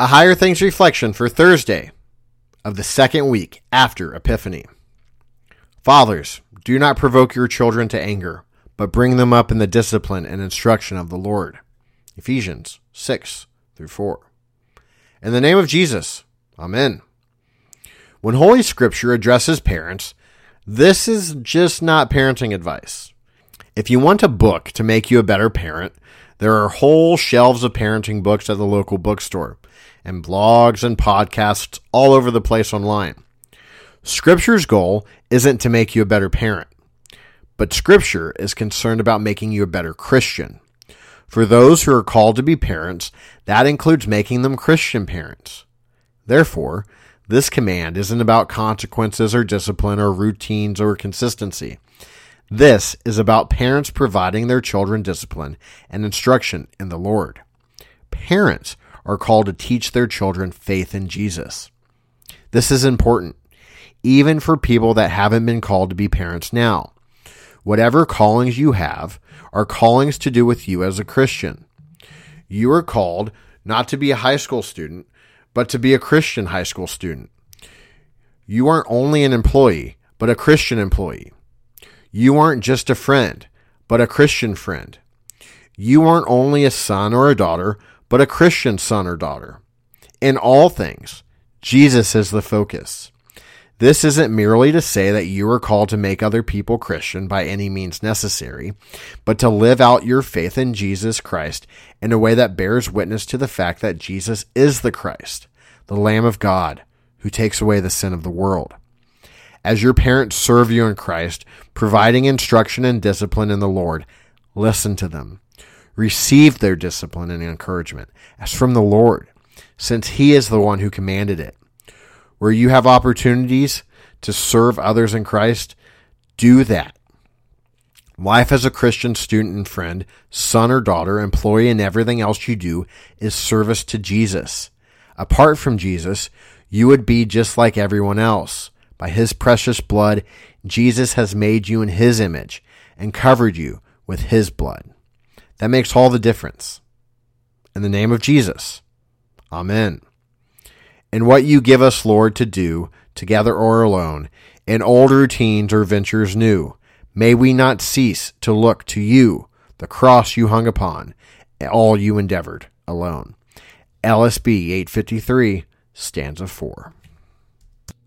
A Higher Things reflection for Thursday of the second week after Epiphany. Fathers, do not provoke your children to anger, but bring them up in the discipline and instruction of the Lord. Ephesians 6 through 4. In the name of Jesus, Amen. When Holy Scripture addresses parents, this is just not parenting advice. If you want a book to make you a better parent, there are whole shelves of parenting books at the local bookstore and blogs and podcasts all over the place online. Scripture's goal isn't to make you a better parent, but Scripture is concerned about making you a better Christian. For those who are called to be parents, that includes making them Christian parents. Therefore, this command isn't about consequences or discipline or routines or consistency. This is about parents providing their children discipline and instruction in the Lord. Parents are called to teach their children faith in Jesus. This is important, even for people that haven't been called to be parents now. Whatever callings you have are callings to do with you as a Christian. You are called not to be a high school student, but to be a Christian high school student. You aren't only an employee, but a Christian employee. You aren't just a friend, but a Christian friend. You aren't only a son or a daughter, but a Christian son or daughter. In all things, Jesus is the focus. This isn't merely to say that you are called to make other people Christian by any means necessary, but to live out your faith in Jesus Christ in a way that bears witness to the fact that Jesus is the Christ, the Lamb of God, who takes away the sin of the world. As your parents serve you in Christ, providing instruction and discipline in the Lord, listen to them. Receive their discipline and encouragement as from the Lord, since He is the one who commanded it. Where you have opportunities to serve others in Christ, do that. Life as a Christian student and friend, son or daughter, employee, and everything else you do is service to Jesus. Apart from Jesus, you would be just like everyone else. By his precious blood, Jesus has made you in his image and covered you with his blood. That makes all the difference. In the name of Jesus, Amen. In what you give us, Lord, to do, together or alone, in old routines or ventures new, may we not cease to look to you, the cross you hung upon, all you endeavored alone. LSB 853, stanza 4.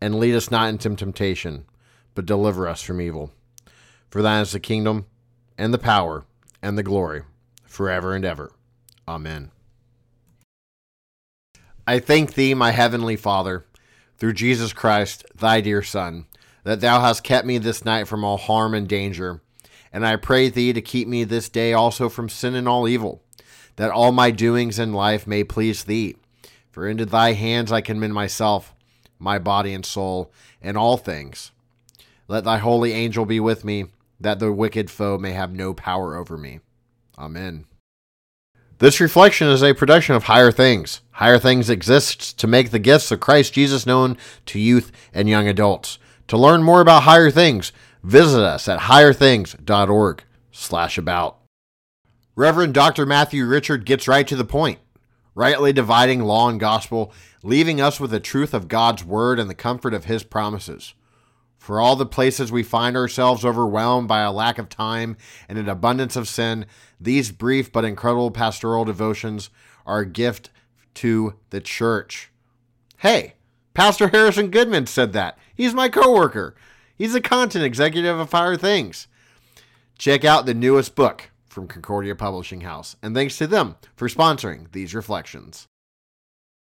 and lead us not into temptation, but deliver us from evil. For thine is the kingdom, and the power, and the glory, forever and ever. Amen. I thank thee, my heavenly Father, through Jesus Christ, thy dear Son, that thou hast kept me this night from all harm and danger. And I pray thee to keep me this day also from sin and all evil, that all my doings in life may please thee. For into thy hands I commend myself my body and soul, and all things. Let thy holy angel be with me, that the wicked foe may have no power over me. Amen. This reflection is a production of Higher Things. Higher Things exists to make the gifts of Christ Jesus known to youth and young adults. To learn more about Higher Things, visit us at higherthings.org slash about. Reverend Dr. Matthew Richard gets right to the point rightly dividing law and gospel, leaving us with the truth of God's word and the comfort of his promises. For all the places we find ourselves overwhelmed by a lack of time and an abundance of sin, these brief but incredible pastoral devotions are a gift to the church. Hey, Pastor Harrison Goodman said that. He's my coworker. He's a content executive of Higher Things. Check out the newest book from Concordia Publishing House, and thanks to them for sponsoring these reflections.